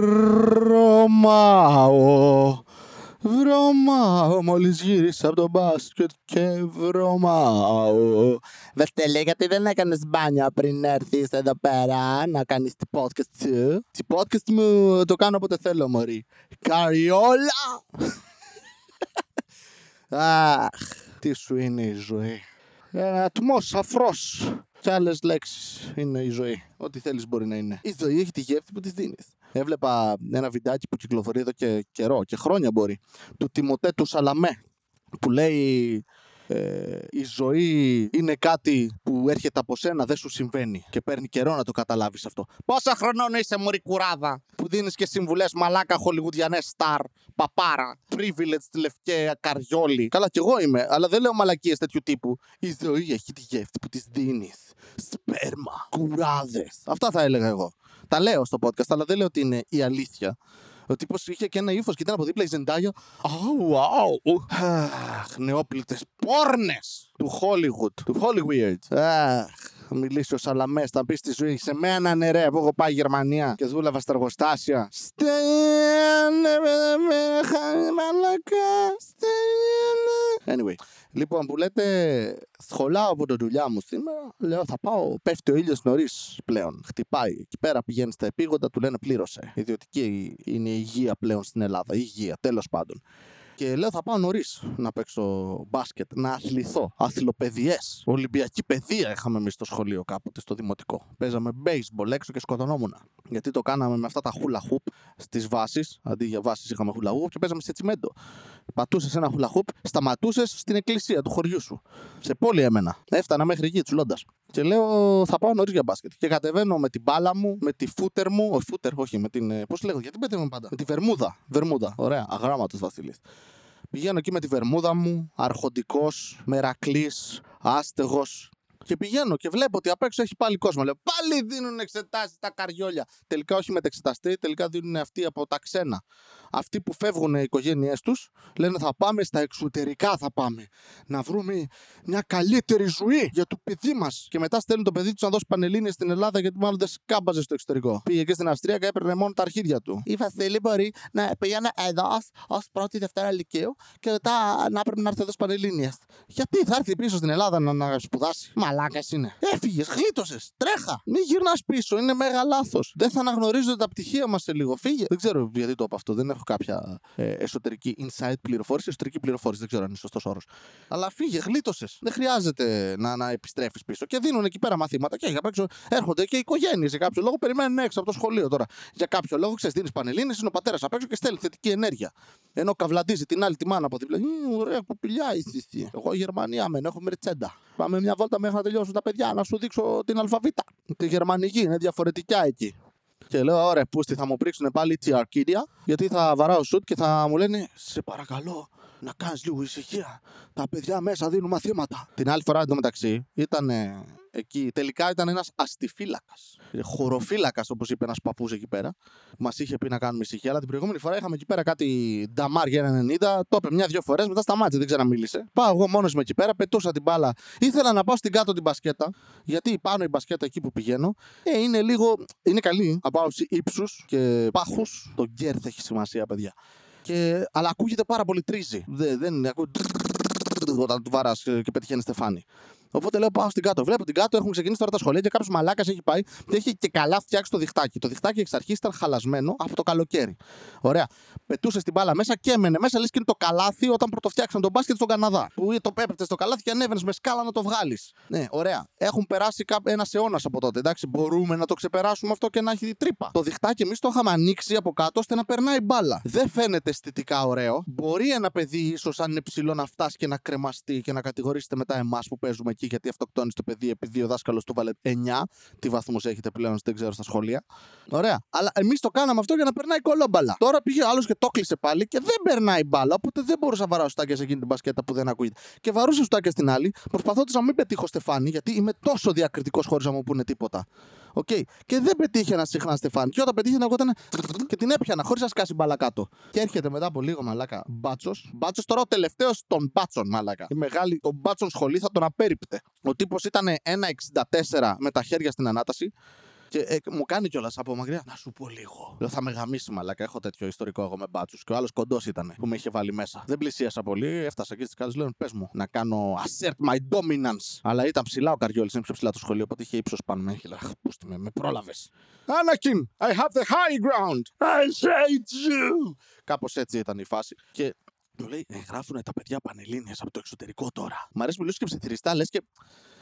Βρωμάω. Βρωμάω. Μόλις γύρισα από το μπάσκετ και βρωμάω. Βευτελέ, γιατί δεν έκανες μπάνια πριν έρθεις εδώ πέρα να κάνεις την podcast σου. Τη podcast μου το κάνω όποτε θέλω, Μωρή. Καριόλα! Αχ, τι σου είναι η ζωή. Ένα ατμός αφρός. Και άλλες λέξεις είναι η ζωή. Ό,τι θέλεις μπορεί να είναι. Η ζωή έχει τη γεύση που της δίνεις. Έβλεπα ένα βιντεάκι που κυκλοφορεί εδώ και καιρό και χρόνια μπορεί. Του Τιμωτέ του Σαλαμέ. Που λέει ε, η ζωή είναι κάτι που έρχεται από σένα, δεν σου συμβαίνει. Και παίρνει καιρό να το καταλάβεις αυτό. Πόσα χρονών είσαι, Μωρή Κουράδα, που δίνεις και συμβουλές μαλάκα χολιγουδιανές στάρ, παπάρα, privilege, λευκαία, καριόλι. Καλά, κι εγώ είμαι, αλλά δεν λέω μαλακίες τέτοιου τύπου. Η ζωή έχει τη γεύση που της δίνεις. Σπέρμα, κουράδες. Αυτά θα έλεγα εγώ. Τα λέω στο podcast, αλλά δεν λέω ότι είναι η αλήθεια. Ο τύπος είχε και ένα ύφος και ήταν από δίπλα η Ζεντάγια. Αου, αου. Αχ, νεόπλητες πόρνες του Hollywood. Του Hollywood. Αχ, θα μιλήσει ο Σαλαμές, θα πει στη ζωή. Σε μένα ναι, ρε, που έχω πάει Γερμανία και δούλευα στα εργοστάσια. Στέλνε, μαλακά. Anyway, λοιπόν, που λέτε, σχολάω από τη δουλειά μου σήμερα. Λέω, θα πάω. Πέφτει ο ήλιος νωρίς πλέον. Χτυπάει. Εκεί πέρα πηγαίνει στα επίγοντα, του λένε πλήρωσε. Ιδιωτική είναι η υγεία πλέον στην Ελλάδα. Η υγεία, τέλος πάντων. Και λέω θα πάω νωρίς να παίξω μπάσκετ, να αθληθώ. Αθλοπαιδιέ. Ολυμπιακή παιδεία είχαμε εμείς στο σχολείο κάποτε, στο δημοτικό. Παίζαμε baseball έξω και σκοτωνόμουν. Γιατί το κάναμε με αυτά τα hula hoop στις βάσεις. Αντί για βάσεις είχαμε hula hoop και παίζαμε σε τσιμέντο. Πατούσες ένα hula hoop, σταματούσες στην εκκλησία του χωριού σου. Σε πόλη έμενα. Έφτανα μέχρι εκεί τσουλώντας. Και λέω θα πάω νωρίς για μπάσκετ. Και κατεβαίνω με την μπάλα μου, με τη φούτερ μου. Όχι, φούτερ, όχι, με την. Πώς λέγω, γιατί πέτρε πάντα. Με τη βερμούδα. Βερμούδα. Ωραία, αγράμματος Βασίλη. Πηγαίνω εκεί με τη βερμούδα μου, αρχοντικός, μερακλής, άστεγος. Και πηγαίνω και βλέπω ότι απ' έξω έχει πάλι κόσμο. Λέω πάλι δίνουν εξετάσεις τα καριόλια. Τελικά όχι μεταξεταστή, τελικά δίνουν αυτοί από τα ξένα. Αυτοί που φεύγουν οι οικογένειές τους λένε θα πάμε στα εξωτερικά, θα πάμε. Να βρούμε μια καλύτερη ζωή για το παιδί μας. Και μετά στέλνουν το παιδί τους να δώσει πανελίνε στην Ελλάδα γιατί μάλλον δεν σκάμπαζε στο εξωτερικό. Πήγε και στην Αυστρία και έπαιρνε μόνο τα αρχίδια του. Η Βασίλη μπορεί να πήγαινε εδώ ως πρώτη Δευτέρα Λυκείου και μετά να πρέπει να έρθει εδώ πανελίνε. Γιατί θα έρθει πίσω στην Ελλάδα να, να σπουδάσει; Μαλάκας είναι. Έφυγες, γλίτωσες, τρέχα. Μην γυρνάς πίσω, είναι μέγα λάθος. Δεν θα αναγνωρίζονται τα πτυχία μας σε λίγο. Φύγε. Δεν ξέρω γιατί το είπα αυτό, δεν έχω κάποια ε, εσωτερική inside πληροφόρηση. Εσωτερική πληροφόρηση, δεν ξέρω αν είναι σωστός όρος. Αλλά φύγε, γλίτωσες. Δεν χρειάζεται να, να επιστρέφεις πίσω. Και δίνουν εκεί πέρα μαθήματα και για έξω έρχονται και οικογένειες για κάποιο λόγο. Περιμένουν έξω από το σχολείο τώρα. Για κάποιο λόγο, ξέρεις, δίνεις πανελίνε, είναι ο πατέρας απ' έξω και στέλνει θετική ενέργεια. Ενώ καβλαντίζει την άλλη τη μάνα από δίπλα. Ωραία κοπηλιά είσαι. Εγώ Γερμανία μεν, έχω μερτσέντα. Πάμε μια βόλτα μέχρι να τελειώσουν τα παιδιά, να σου δείξω την αλφαβήτα. Τη γερμανική είναι διαφορετικά εκεί. Και λέω, ωραία, πούστη θα μου πρίξουν πάλι τη αρκίδια, γιατί θα βαράω σουτ και θα μου λένε, σε παρακαλώ, να κάνεις λίγο ησυχία. Τα παιδιά μέσα δίνουν μαθήματα. Την άλλη φορά εντωμεταξύ ήταν εκεί. Τελικά ήταν ένας αστιφύλακας. Χωροφύλακας, όπως είπε ένας παππούς εκεί πέρα. Μας είχε πει να κάνουμε ησυχία, αλλά την προηγούμενη φορά είχαμε εκεί πέρα κάτι νταμάρ για 90. Το είπε μια-δυο φορές, μετά σταμάτησε, δεν ξαναμίλησε. Πάω εγώ μόνος με εκεί πέρα, πετούσα την μπάλα. Ήθελα να πάω στην κάτω την μπασκέτα, γιατί πάνω η μπασκέτα εκεί που πηγαίνω ε, είναι λίγο. είναι καλή από άποψη ύψους και πάχους. Το γκέρθ έχει σημασία, παιδιά. Και, αλλά ακούγεται πάρα πολύ τρίζι. Δεν, δεν ακούγεται όταν του βαράς και πετυχαίνει στεφάνι. Οπότε λέω πάω στην κάτω. Βλέπω την κάτω, έχουν ξεκινήσει τώρα τα σχολεία και κάποιος μαλάκας έχει πάει και έχει και καλά φτιάξει το διχτάκι. Το διχτάκι εξ αρχής ήταν χαλασμένο από το καλοκαίρι. Ωραία. Πετούσες την μπάλα μέσα και έμενε μέσα, λες και είναι το καλάθι όταν πρωτοφτιάξαν τον μπάσκετ στον Καναδά. Που το έπρεπε στο καλάθι και ανέβαινες με σκάλα να το βγάλεις. Ναι, ωραία. Έχουν περάσει ένας αιώνας από τότε. Εντάξει, μπορούμε να το ξεπεράσουμε αυτό και να έχει τρύπα. Το διχτάκι εμείς το είχαμε ανοίξει από κάτω ώστε να περνάει μπάλα. Δεν φαίνεται αισθητικά ωραίο. Μπορεί ένα παιδί ίσως αν είναι ψηλό να φτάσει και να κρεμαστεί και να κατηγορήσετε μετά εμάς που παίζουμε εκεί γιατί αυτοκτόνησε το παιδί επειδή ο δάσκαλος του βάλε 9. Τι βαθμού έχετε πλέον, δεν ξέρω στα σχολεία. Ωραία. Αλλά εμείς το κάναμε αυτό για να περνάει κολόμπαλα. Τώρα πήγε άλλος και το κλείσε πάλι και δεν περνάει μπάλα. Οπότε δεν μπορούσα να βαράω στάκια σε εκείνη την μπασκέτα που δεν ακούγεται. Και βαρούσα στάκια στην άλλη, προσπαθώντας να μην πετύχω Στεφάνι, γιατί είμαι τόσο διακριτικός χωρίς να μου πούνε τίποτα. Okay. Και δεν πετύχαινα συχνά Στεφάνι. Και όταν πετύχαινα, εγώ ήταν και την έπιανα χωρίς να σκάσει μπάλα κάτω. Και έρχεται μετά από λίγο μαλάκα μπάτσος. Μπάτσος τώρα ο τελευταίος των μπάτσων μαλάκα. Η μεγάλη, τον μπάτσον σχολή θα τον απέριπτε. Ο τύπος ήταν 1,64 με τα χέρια στην ανάταση. Και ε, μου κάνει κιόλας από μακριά. Να σου πω λίγο. Λέω, θα με γαμίσει μαλάκα. Έχω τέτοιο ιστορικό εγώ με μπάτσους. Και ο άλλος κοντός ήταν που με είχε βάλει μέσα. Δεν πλησίασα πολύ. Έφτασα εκεί στις κάλες. Λέω, πες μου να κάνω assert my dominance. Αλλά ήταν ψηλά ο καριόλης, είναι πιο ψηλά το σχολείο. Οπότε είχε ύψος πάνω με. Είχε λέει, πούστε με, με πρόλαβες. Anakin, I have the high ground. I hate you. Κάπως έτσι ήταν η φάση. Και μου λέει, ε, γράφουν τα παιδιά πανελλήνιες από το εξωτερικό τώρα. Μ' αρέσει που μιλούσε και ψιθυριστά, λες και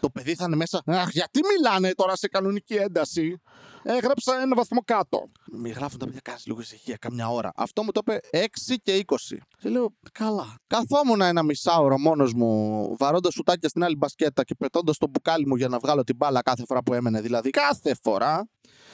το παιδί θα είναι μέσα. Αχ, γιατί μιλάνε τώρα σε κανονική ένταση; Έγραψα ένα βαθμό κάτω. Μη γράφουν τα παιδιά, κάνει λίγο ησυχία, καμιά ώρα. Αυτό μου το είπε 6 και 20. Και λέω, καλά. Καθόμουν ένα μισάωρο μόνος μου, βαρώντας σουτάκια στην άλλη μπασκέτα και πετώντας το μπουκάλι μου για να βγάλω την μπάλα κάθε φορά που έμενε. Δηλαδή, κάθε φορά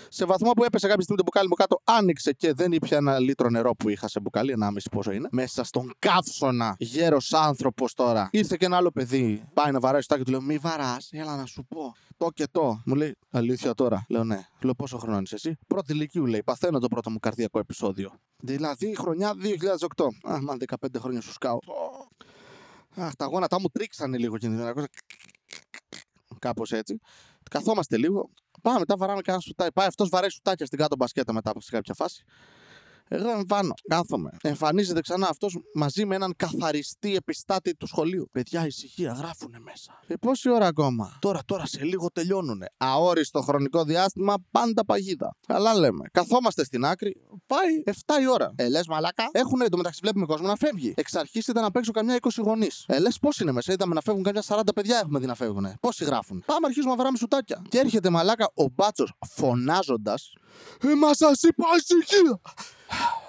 σε βαθμό που έπεσε κάποια στιγμή το μπουκάλι μου κάτω, άνοιξε και δεν ήπια ένα λίτρο νερό που είχα σε μπουκάλι, ένα μισή πόσο είναι. Μέσα στον καύσωνα, γέρος άνθρωπος τώρα. Ήρθε και ένα άλλο παιδί, πάει να βαράει στάκι, του λέω: Μη βαράς, έλα να σου πω. Το και το. Μου λέει: Αλήθεια τώρα. Λέω: Ναι. Λέω: Πόσο χρόνο είσαι εσύ; Πρώτη ηλικίου λέει: Παθαίνω το πρώτο μου καρδιακό επεισόδιο. Δηλαδή χρονιά 2008. Α, μάλλον 15 χρόνια σου σκάω. Αχ, τα γόνατά μου τρίξανε λίγο κινδυνό. Κάπως έτσι. Καθόμαστε λίγο. Πάμε μετά, βαράμε κανένα σουτάκι. Πάει αυτός βαράει σουτάκια στην κάτω μπασκέτα μετά από κάποια φάση. Εγώ εμφάνω, κάθομαι. Εμφανίζεται ξανά αυτός μαζί με έναν καθαριστή επιστάτη του σχολείου. Παιδιά, ησυχία, γράφουνε μέσα. Ε, πόση ώρα ακόμα; Τώρα, τώρα, σε λίγο τελειώνουνε. Αόριστο χρονικό διάστημα, πάντα παγίδα. Καλά λέμε. Καθόμαστε στην άκρη, πάει 7 η ώρα. Ε, λες, μαλάκα. Έχουν εντωμεταξύ βλέπουμε κόσμο να φεύγει. Εξ αρχής ήταν να παίξω καμιά 20 γονείς. Ε, λες, πώς είναι μέσα. Είδαμε να φεύγουν καμιά 40 παιδιά έχουμε δει να φεύγουν. Πόσοι γράφουν. Πάμε αρχίζουμε να βαράμε σουτάκια. Και έρχεται μαλάκα ο μπάτσος φωνάζοντας. Ε, μα σας είπα ησυχία.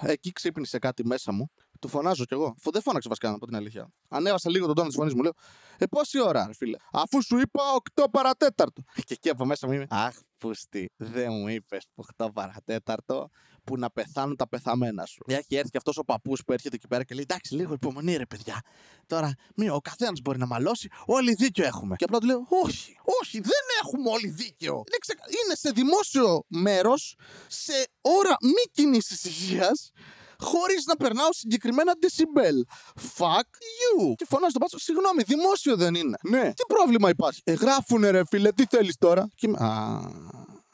Εκεί ξύπνησε κάτι μέσα μου. Του φωνάζω κι εγώ. Δεν φώναξε βασικά να πω την αλήθεια. Ανέβασα λίγο τον τόνο της φωνής μου. Λέω Ε, πόση ώρα, ρε φίλε; Αφού σου είπα 8 παρατέταρτο. Και εκεί από μέσα μου είμαι. Αχ, πούστη, δεν μου είπες 8 παρατέταρτο που να πεθάνουν τα πεθαμένα σου. Έχει έρθει και αυτός ο παππούς που έρχεται εκεί πέρα και λέει: Εντάξει, λίγο υπομονή, ρε παιδιά. Τώρα, μη, ο καθένας μπορεί να μαλώσει, όλοι δίκιο έχουμε. Και απλά του λέω: Όχι, όχι, δεν έχουμε όλοι δίκιο. Είναι, ξε... είναι σε δημόσιο μέρος, σε ώρα μη κοινή ησυχία, χωρίς να περνάω συγκεκριμένα decibel. Fuck you. Και φωνάζω τον πάτσο, συγγνώμη, δημόσιο δεν είναι. Ναι. Τι πρόβλημα υπάρχει; Ε, γράφουνε ρε φίλε, τι θέλεις τώρα; Και... Α,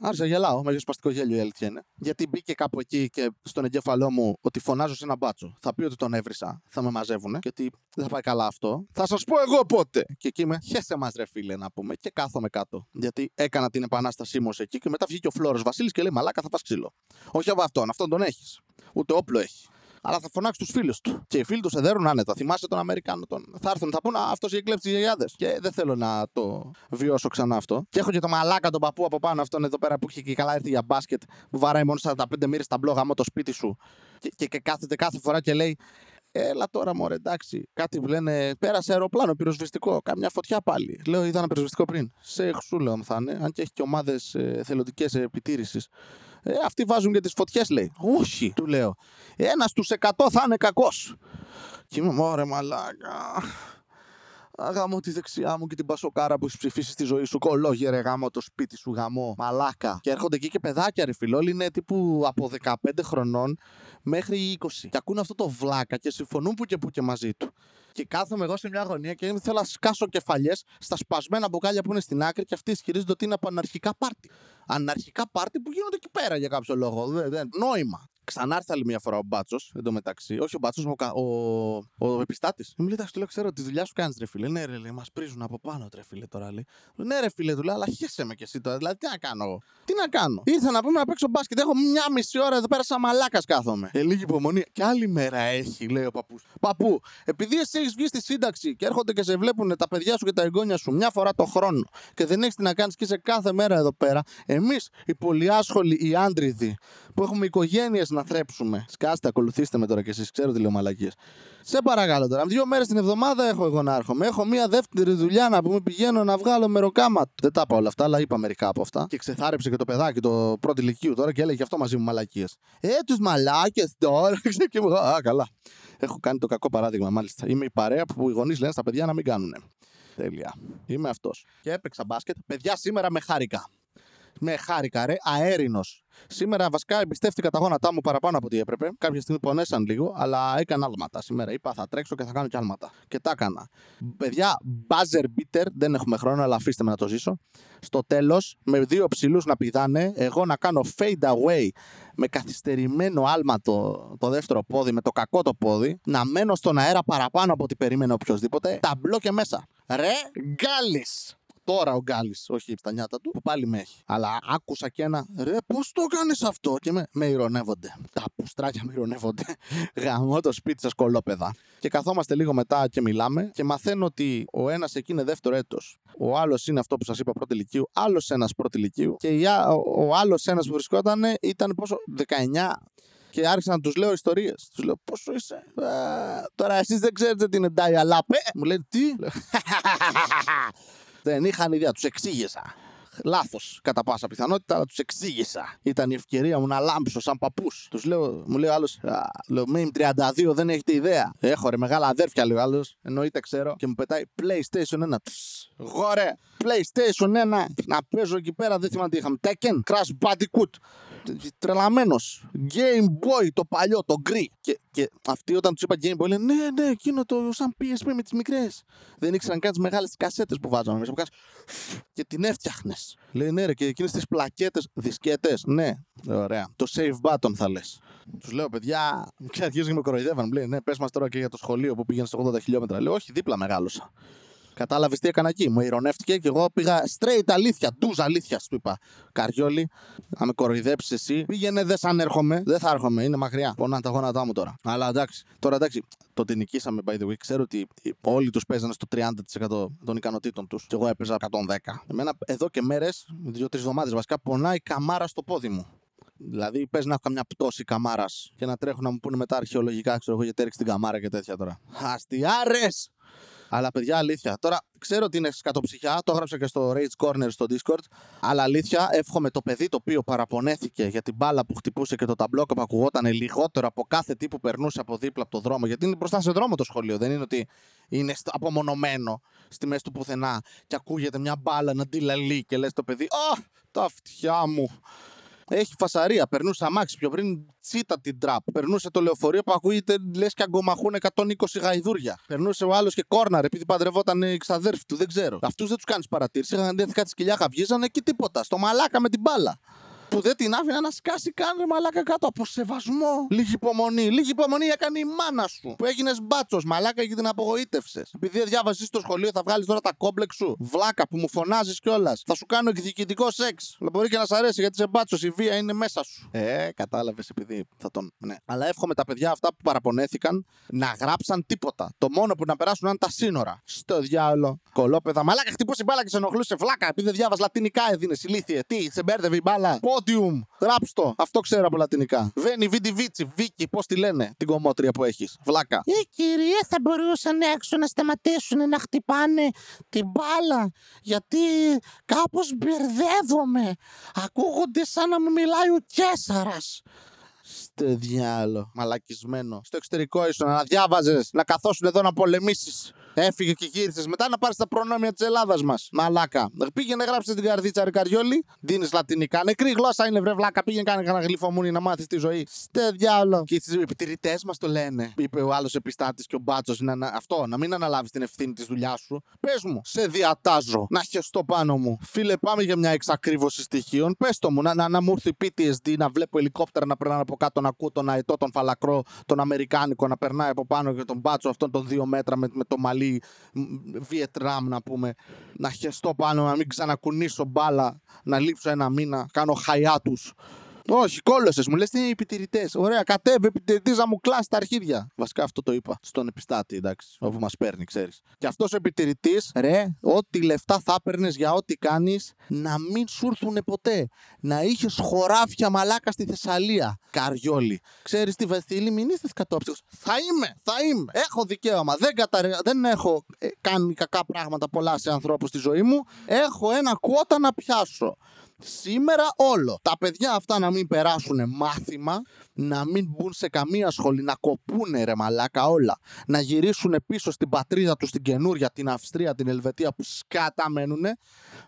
Άρχισα να γελάω, με σπαστικό γέλιο η αλήθεια είναι. Γιατί μπήκε κάπου εκεί και στον εγκέφαλό μου ότι φωνάζω σε ένα μπάτσο. Θα πει ότι τον έβρισα, θα με μαζεύουν, γιατί δεν θα πάει καλά αυτό. Θα σας πω εγώ πότε. Και εκεί με χέσε μας, ρε φίλε, να πούμε. Και κάθομαι κάτω. Γιατί έκανα την επανάστασή μου εκεί και μετά βγήκε ο Φλόρος Βασίλης και λέει Μαλάκα θα πας ξύλο. Όχι από αυτόν, αυτόν τον έχεις. Ούτε όπλο έχεις αλλά θα φωνάξει τους φίλους του. Και οι φίλοι τους σε δέρουν άνετα. Θυμάσαι τον Αμερικάνο. Τον... Θα έρθουν, θα πούνε Αυτός έχει κλέψει τι γιαγιάδε. Και δεν θέλω να το βιώσω ξανά αυτό. Και έχω και το μαλάκα τον παππού από πάνω αυτόν εδώ πέρα που έχει και καλά έρθει για μπάσκετ. Που βαράει μόνο 45 μοίρες τα μπλόγα μου το σπίτι σου. Και, και, και κάθεται κάθε φορά και λέει Έλα τώρα, μωρέ, εντάξει. Κάτι που λένε πέρασε αεροπλάνο, πυροσβεστικό. Καμιά φωτιά πάλι. Λέω, είδα ένα πυροσβεστικό πριν. Σε σου λέω θα είναι, αν και έχει και ομάδες ε, θελοντικές επιτήρηση. Ε, αυτοί βάζουν και τις φωτιές, λέει. Όχι, του λέω. Ένας στους 100 θα είναι κακός. Και είμαι, μωρέ, μαλάκα. Αγάμω τη δεξιά μου και την πασοκάρα που έχεις ψηφίσει στη ζωή σου. Κολόγερε γάμο το σπίτι σου, γαμό. Μαλάκα. Και έρχονται εκεί και παιδάκια, ρε φιλόλοι, είναι τύπου από 15 χρονών μέχρι 20. Και ακούν αυτό το βλάκα και συμφωνούν που και που και μαζί του. Και κάθομαι εγώ σε μια γωνία και θέλω να σκάσω κεφαλιές στα σπασμένα μπουκάλια που είναι στην άκρη και αυτοί ισχυρίζονται ότι είναι από αναρχικά πάρτι. Αναρχικά πάρτι που γίνονται εκεί πέρα για κάποιο λόγο. Δεν, νόημα. Ξανάρθει άλλη μια φορά ο Μπάτσος εντωμεταξύ. Όχι ο Μπάτσος, ο, ο, ο επιστάτης. Μου λέει: Εντάξει, του λέω: Ξέρω τη δουλειά σου κάνεις ρε φίλε. Ναι, ρε, μας πρίζουν από πάνω τρε φίλε τώρα. Λέει. Ναι, ρε φίλε, του λέω: Αλλά χέσαι με κι εσύ τώρα. Δηλαδή, τι να κάνω. Τι να κάνω. Ήρθα να πούμε να παίξω μπάσκετ. Έχω μια μισή ώρα εδώ πέρα σαν μαλάκας κάθομαι. Ε, λίγη υπομονή. Και άλλη μέρα έχει, λέει ο παππούς. Παππού, επειδή εσύ έχεις βγει στη σύνταξη και έρχονται και σε βλέπουν τα παιδιά σου και τα εγγόνια σου μια φορά το χρόνο και δεν έχεις τι να κάνεις και είσαι κάθε μέρα εδώ πέρα, εμείς οι πολυάσχολοι, οι άντριδοι που έχουμε οικογένειες να θρέψουμε. Σκάστε, ακολουθήστε με τώρα κι εσείς, ξέρω τι λέω μαλακίες. Σε παρακαλώ τώρα. Δύο μέρες την εβδομάδα έχω εγώ να έρχομαι. Έχω μία δεύτερη δουλειά να πούμε πηγαίνω να βγάλω μεροκάμα. Δεν τα είπα όλα αυτά, αλλά είπα μερικά από αυτά. Και ξεθάρεψε και το παιδάκι το πρώτο ηλικίου τώρα και έλεγε αυτό μαζί μου μαλακίες. Ε, τους μαλάκες τώρα. και μου, α, καλά. Έχω κάνει το κακό παράδειγμα, μάλιστα. Είμαι η παρέα που οι γονείς λένε στα παιδιά να μην κάνουν. Τέλεια. Είμαι αυτός. Και έπαιξα μπάσκετ. Παιδιά σήμερα με χάρηκα. Με χάρηκα, ρε, αέρινος. Σήμερα βασικά εμπιστεύτηκα τα γόνατά μου παραπάνω από ό,τι έπρεπε. Κάποια στιγμή πονέσαν λίγο, αλλά έκανα άλματα σήμερα. Είπα θα τρέξω και θα κάνω κι άλματα. Και τα έκανα. Παιδιά, buzzer beater, δεν έχουμε χρόνο, αλλά αφήστε με να το ζήσω. Στο τέλος, με δύο ψηλούς να πηδάνε, εγώ να κάνω fade away με καθυστερημένο άλμα το, το δεύτερο πόδι, με το κακό το πόδι, να μένω στον αέρα παραπάνω από ό,τι περίμενε οποιοδήποτε, ταμπλό και μέσα. Ρε, γκάλις! Τώρα ο Γκάλης, όχι στα νιάτα του, που πάλι με έχει. Αλλά άκουσα και ένα ρε, πώς το κάνεις αυτό; Και με, με ηρωνεύονται. Τα πουστράκια με ηρωνεύονται. Γαμώ το σπίτι σας κολόπεδα. Και καθόμαστε λίγο μετά και μιλάμε και μαθαίνω ότι ο ένας εκεί είναι δεύτερο έτος. Ο άλλος είναι αυτό που σας είπα πρώτη ηλικίου. Άλλος ένας πρώτη ηλικίου. Και ο, ο άλλος ένας που βρισκόταν ήταν πόσο, 19 και άρχισα να τους λέω ιστορίες. Τους λέω πόσο είσαι; τώρα εσείς δεν ξέρετε τι είναι Dial-up. Ε, μου λένε τι; Δεν είχαν ιδέα, τους εξήγησα. Λάθος κατά πάσα πιθανότητα, αλλά τους εξήγησα. Ήταν η ευκαιρία μου να λάμψω σαν παππούς. Τους λέω, μου λέει ο άλλος, λέω, Μίμ 32 δεν έχετε ιδέα. Έχω ρε μεγάλα αδέρφια, λέει ο άλλος. Εννοείται ξέρω. Και μου πετάει PlayStation 1. Γόρε, PlayStation 1. Να παίζω εκεί πέρα, δεν θυμάμαι τι είχαμε. Tekken, Crash Bandicoot τρελαμένος. Game Boy το παλιό, το γκρι. Και, και αυτοί όταν τους είπα Game Boy λένε Ναι, ναι, εκείνο το σαν PSP με τις μικρές. Δεν ήξεραν καν τις μεγάλες κασέτες που βάζαμε μέσα. Και την έφτιαχνες. Λέει ναι, ρε, και εκείνες τις πλακέτες, δισκέτες. Ναι, ωραία. Το save button θα λες. Τους λέω, παιδιά, και αρχίζουν και με κοροϊδεύαν. Μου λέει, ναι, πες μας τώρα και για το σχολείο που πήγαινε σε 80 χιλιόμετρα. Λέω, Όχι, δίπλα μεγάλωσα. Κατάλαβες τι έκανα εκεί. Μου ηρωνεύτηκε και εγώ πήγα straight αλήθεια. Ντουζ αλήθειας, του είπα. Καριόλι, να με κοροϊδέψεις εσύ. Πήγαινε, δεν σαν έρχομαι. Δεν θα έρχομαι, είναι μακριά. Πονάνε τα γόνατά μου τώρα. Αλλά εντάξει, τώρα εντάξει, το ότι νικήσαμε by the way. Ξέρω ότι όλοι τους παίζανε στο 30% των ικανοτήτων τους. Και εγώ έπαιζα 110. Εμένα εδώ και μέρες, δύο-τρεις εβδομάδες βασικά, πονάει η καμάρα στο πόδι μου. Δηλαδή, πες να έχω καμιά πτώση καμάρας και να τρέχουν να μου πούνε μετά αρχαιολογικά, ξέρω εγώ, γιατί έριξε την καμάρα και τέτοια τώρα. Αστιάρες! Αλλά παιδιά, αλήθεια. Τώρα ξέρω ότι είναι σκατοψυχιά, το έγραψα και στο Rage Corner στο Discord. Αλλά αλήθεια, εύχομαι το παιδί το οποίο παραπονέθηκε για την μπάλα που χτυπούσε και το ταμπλόκο που ακουγόταν λιγότερο από κάθε τι που περνούσε από δίπλα από το δρόμο. Γιατί είναι μπροστά σε δρόμο το σχολείο. Δεν είναι ότι είναι απομονωμένο στη μέση του πουθενά και ακούγεται μια μπάλα να ντυλαλεί και λες το παιδί, Α, τα αυτιά μου. Έχει φασαρία. Περνούσε αμάξι πιο πριν, τσίτα την τραπ. Περνούσε το λεωφορείο που ακούγεται λες και αγκομαχούν 120 γαϊδούρια. Περνούσε ο άλλος και κόρναρ επειδή παντρευόταν η ξαδέρφη του, δεν ξέρω. Αυτούς δεν τους κάνεις παρατήρηση. Είχαν αντίθετα κάτι σκυλιά, χαβγίζανε και τίποτα. Στο μαλάκα με την μπάλα που δεν την άφηνα να σκάσει καν ρε μαλάκα κάτω από σεβασμό. Λίγη υπομονή. Λίγη υπομονή έκανε η μάνα σου. Που έγινες μπάτσος, μαλάκα και την απογοήτευσες. Επειδή διάβασες στο σχολείο θα βγάλεις τώρα τα κόμπλεξ σου. Βλάκα που μου φωνάζεις κιόλας. Θα σου κάνω εκδικητικό σεξ. Αλλά μπορεί και να σ' αρέσει γιατί σε μπάτσος η βία είναι μέσα σου. Ε, κατάλαβες επειδή θα τον. Ναι. Αλλά εύχομαι τα παιδιά αυτά που παραπονέθηκαν να γράψαν τίποτα. Το μόνο που να περάσουν είναι τα σύνορα. Στο διάλογο. Κολόπεδα. Μαλάκα χτυπούσε μπάλα και σε ενοχλούσε βλάκα επειδή δεν διάβαζε λατινικά έδινες ηλίθιε. Τι, σε μπέρδευε η μπάλα. Πόντιουμ. Γράψτο. Αυτό ξέρω από λατινικά. Βένι, Βίντι Βίτσι, Βίκη, πώς τη λένε την κομμότρια που έχεις. Βλάκα. Οι κυρίε θα μπορούσαν έξω να σταματήσουν να χτυπάνε την μπάλα. Γιατί κάπως μπερδεύομαι. Ακούγονται σαν να μου μιλάει ο Κέσσαρα. Στο διάλο, μαλακισμένο. Στο εξωτερικό ήσουν να διάβαζες, να καθόσουν εδώ να πολεμήσεις. Έφυγε και γύρισες μετά να πάρεις τα προνόμια της Ελλάδας μας. Μαλάκα. Πήγαινε γράψε την καρδίτσα ρε καριόλι. Δίνεις λατινικά. Νεκρή γλώσσα είναι βρε βλάκα. Πήγαινε κάνει κανένα γλυφομούνι να μάθεις τη ζωή. Στε διάλο. Και οι επιτηρητές μας το λένε. Είπε ο άλλος επιστάτης και ο μπάτσος. Να, αυτό, να μην αναλάβεις την ευθύνη της δουλειάς σου. Πες μου, σε διατάζω. Να χεστώ πάνω μου. Φίλε, πάμε για μια εξακρίβωση στοιχείων. Πες το μου, να, να, να μου έρθει PTSD, να βλέπω ελικόπτερα να περνάνε από κάτω, να ακούω τον αετό, τον φαλακρό, τον Αμερικάνικο να περνάει από πάνω και τον μπάτσο αυτόν των δύο μέτρα με, με το μαλλί Βιετνάμ να πούμε, να χεστώ πάνω, να μην ξανακουνήσω μπάλα, να λείψω ένα μήνα, κάνω χαϊάτους όχι, κόλωσε. Μου λες τι είναι οι επιτηρητές. Ωραία, κατέβει επιτηρητής να μου κλάσει τα αρχίδια. Βασικά αυτό το είπα στον επιστάτη, εντάξει, όπου μας παίρνει, ξέρεις. Και αυτός ο επιτηρητής, ρε, ό,τι λεφτά θα έπαιρνες για ό,τι κάνεις, να μην σου έρθουν ποτέ. Να είχες χωράφια μαλάκα στη Θεσσαλία. Καριόλι. Ξέρεις τι Βεθύλη, μην είστε κατόψυχο. Θα είμαι, θα είμαι. Έχω δικαίωμα. Δεν, κατα... δεν έχω ε, κάνει κακά πράγματα πολλά σε ανθρώπους στη ζωή μου. Έχω ένα κότα να πιάσω σήμερα όλο. Τα παιδιά αυτά να μην περάσουν μάθημα, να μην μπουν σε καμία σχολή, να κοπούνε ρε μαλάκα όλα, να γυρίσουν πίσω στην πατρίδα τους στην καινούρια, την Αυστρία, την Ελβετία που σκάτα μένουνε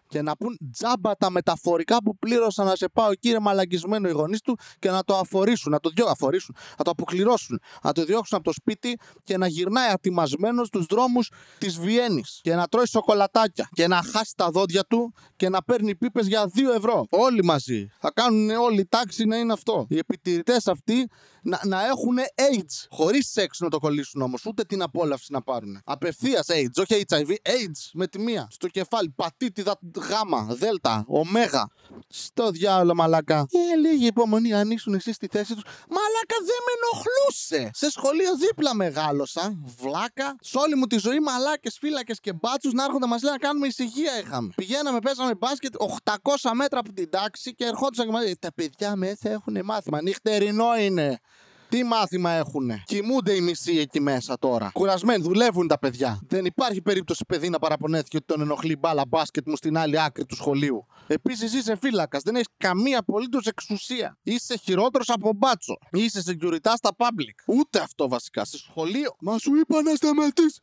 και να πούν τζάμπα τα μεταφορικά που πλήρωσαν να σε πάω κύριε μαλακισμένο οι γονείς του και να το αφορήσουν, να το δυο αφορήσουν, να το αποκληρώσουν, να το διώξουν από το σπίτι και να γυρνάει ατιμασμένος στους δρόμους της Βιέννης και να τρώει σοκολατάκια και να χάσει τα δόντια του και να παίρνει πίπες για 2 ευρώ. Όλοι μαζί. Θα κάνουν όλη η τάξη να είναι αυτό. Οι επιτηρητές αυτοί να, να έχουν AIDS. Χωρίς σεξ να το κολλήσουν όμως, ούτε την απόλαυση να πάρουν. Απευθείας AIDS, όχι HIV, AIDS με τη μία. Στο κεφάλι, πατήτηδα γάμα, δέλτα, ωμέγα. Στο διάολο, μαλάκα. Ε, λίγη υπομονή, αν ήσουν εσείς στη θέση τους. Μαλάκα δεν με ενοχλούσε. Σε σχολείο δίπλα μεγάλωσα. Βλάκα. Σε όλη μου τη ζωή, μαλάκες, φύλακες και μπάτσους να έρχονται μας λένε να κάνουμε ησυχία είχαμε. Πηγαίναμε, παίζαμε μπάσκετ 800 μέτρα από την τάξη και ερχόντουσαν και μας Τα παιδιά μέσα έχουν μάθημα. Νυχτερινό είναι; Τι μάθημα έχουνε; Κοιμούνται οι μισοί εκεί μέσα τώρα. Κουρασμένοι, δουλεύουν τα παιδιά. Δεν υπάρχει περίπτωση παιδί να παραπονέθηκε ότι τον ενοχλεί μπάλα μπάσκετ μου στην άλλη άκρη του σχολείου. Επίσης είσαι φύλακας. Δεν έχεις καμία απολύτως εξουσία. Είσαι χειρότερος από μπάτσο. Είσαι security στα public. Ούτε αυτό βασικά. Σε σχολείο. Μα σου είπα να σταματήσεις.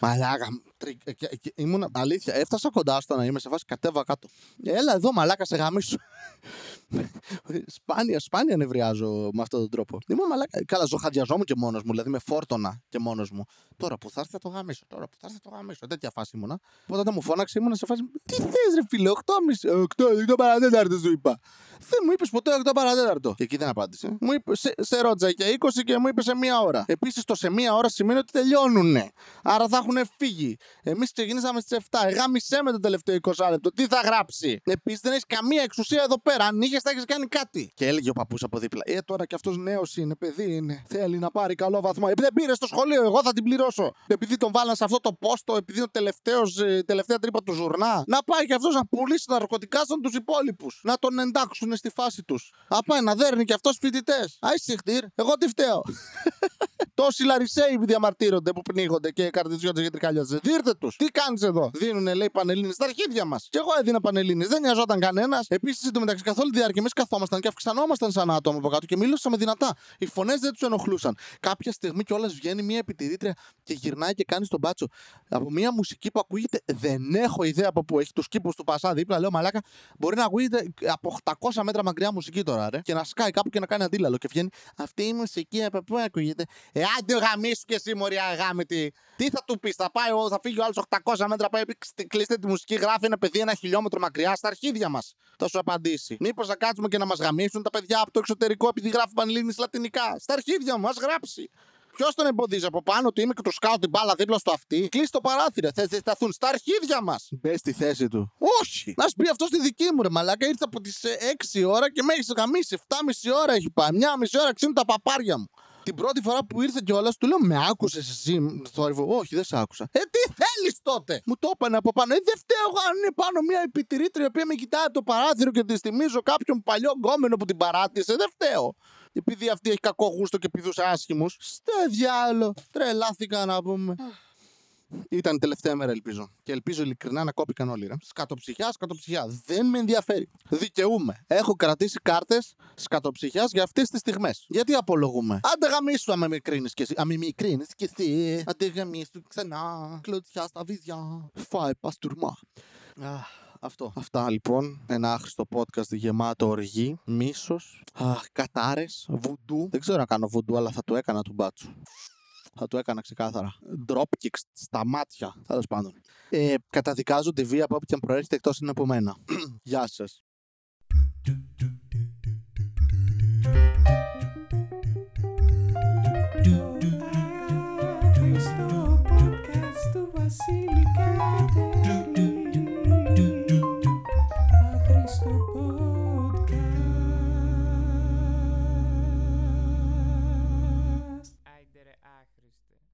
Μαλάκα. Τρι- ε, και- και- Ήμουν αλήθεια. Έφτασα κοντά στο να είμαι σε φάση κατέβα κάτω. Έλα εδώ μαλάκα σε γαμίσου. σπάνια, σπάνια νευριάζω με αυτόν τον τρόπο. Ήμουν μαλάκα. Καλά, ζωχαδιαζόμουν και μόνος μου, δηλαδή με φόρτωνα και μόνος μου. Τώρα που θα έρθει θα το γαμίσω. Τώρα που θα έρθει θα το γαμίσω. Τέτοια φάση ήμουνα. Οπότε όταν μου φώναξε ήμουνα σε φάση. Τι θες, ρε φίλε, 8,5. 8, 8 παρατέταρτο σου είπα. Δεν μου είπες ποτέ 8 παρατέταρτο. Και εκεί δεν απάντησε. Μου είπε, σε, σε ρώτησα και 20 και μου είπες σε μία ώρα. Επίσης το σε μία ώρα σημαίνει ότι τελειώνουνε. Άρα θα έχουν φύγει. Εμείς ξεκινήσαμε στις 7. Εγάμισέ με το τελευταίο 20 λεπτό. Τι θα γράψει; Επίσης δεν έχεις καμία εξουσία εδώ πέρα. Αν είχες, θα έχεις κάνει κάτι. Και έλεγε ο παππούς από δίπλα. Ε, τώρα κι αυτός νέος είναι, παιδί είναι. Θέλει να πάρει καλό βαθμό. Επειδή δεν πήρε στο σχολείο, εγώ θα την πληρώσω. Επειδή τον βάλαν σε αυτό το πόστο, επειδή ο τελευταίος, τελευταία τρύπα του ζουρνά, να πάει κι αυτός να πουλήσει ναρκωτικά στον τους υπόλοιπους. Να τον εντάξουν στη φάση τους. Να πάει να δέρνει κι αυτός φοιτητές. Άισιχτήρ, εγώ τι φταίω. Τόσοι λαρισαίοι διαμαρτύρονται που πνίγονται και καρτιζιώτε για τρικάλιαζε. Δίρτε τους. Τι κάνεις εδώ; Δίνουνε, λέει, πανελίνε στα αρχίδια μας. Και εγώ έδινα πανελίνε. Δεν νοιαζόταν κανένας. Επίσης, εντωμεταξύ, καθ' όλη τη διάρκεια εμείς καθόμασταν και αυξανόμασταν σαν άτομα από κάτω και μιλούσαμε δυνατά. Οι φωνές δεν τους ενοχλούσαν. Κάποια στιγμή κιόλας βγαίνει μια επιτηρήτρια και γυρνάει και κάνει τον μπάτσο. Από μια μουσική που ακούγεται, δεν έχω ιδέα από πού έχει τους κήπους του Πασά δίπλα. Λέω μαλάκα, μπορεί να ακούγεται από 800 μέτρα μακριά μουσική τώρα, ρε. Και να σκάει κάπου και να κάνει αντίλαλο. Και βγαίνει αυτή η μουσική από πού ακούγεται. Ε, άντε γαμίσου και εσύ, Μωρή αγάμητη. Τι θα του πεις, θα, πάει, ο- θα φύγει ο άλλος 800 μέτρα, πάει, «Κτ, κλείστε τη μουσική, γράφει ένα παιδί ένα χιλιόμετρο μακριά στα αρχίδια μας. Θα σου απαντήσει. Μήπως θα κάτσουμε και να μας γαμίσουν τα παιδιά από το εξωτερικό επειδή γράφει πανελλήνιες λατινικά; Στα αρχίδια μα γράψει. Ποιος τον εμποδίζει από πάνω του, είμαι και του σκάω την μπάλα δίπλα στο αυτί. Κλείσει το παράθυρο. Θε να σταθούν στα αρχίδια μας. Μπες στη θέση του. Όχι. Να σου πει αυτό στη δική μου ρε μαλάκα. Ήρθα από τις 6 ώρα και με έχεις γαμίσει. 7,5 ώρα έχει πάει. Μια μισή ώρα ξύνουν τα παπάρια μου. Την πρώτη φορά που ήρθε κιόλας, του λέω: Με άκουσες εσύ στο θόρυβο; Όχι, δεν σε άκουσα. Ε, τι θέλεις τότε; Μου το έπανε από πάνω. Ε, δεν φταίω εγώ αν είναι πάνω μια επιτηρήτρια η οποία με κοιτάει από το παράθυρο και τη θυμίζω κάποιον παλιό γκόμενο που την παράτησε. Δεν φταίω. Επειδή αυτή έχει κακό γούστο και πηδούσε άσχημου. Στο διάλο. Τρελάθηκα να πούμε. Ήταν η τελευταία μέρα, ελπίζω. Και ελπίζω ειλικρινά να κόπηκαν όλοι. Ρε. Σκατοψυχιά, σκατοψυχιά. Δεν με ενδιαφέρει. Δικαιούμαι. Έχω κρατήσει κάρτες σκατοψυχιάς για αυτές τις στιγμές. Γιατί απολογούμε; Άντε γαμίσου, άμα με κρίνεις κι εσύ. Αν με κρίνεις κι εσύ. Άντε γαμίσου ξανά. Κλωτσιά στα βυζιά. Φάε παστούρμα. Αχ, Αυτό. Αυτά λοιπόν. Ένα άχρηστο podcast γεμάτο οργή, μίσος, κατάρες, βουντού. Δεν ξέρω να κάνω βουντού, αλλά θα το έκανα του μπάτσου. Θα το έκανα ξεκάθαρα. Dropkicks στα μάτια. Τέλος πάντων. Ε, καταδικάζω τη βία από όποιον προέρχεται εκτός είναι από μένα. Γεια σας. do do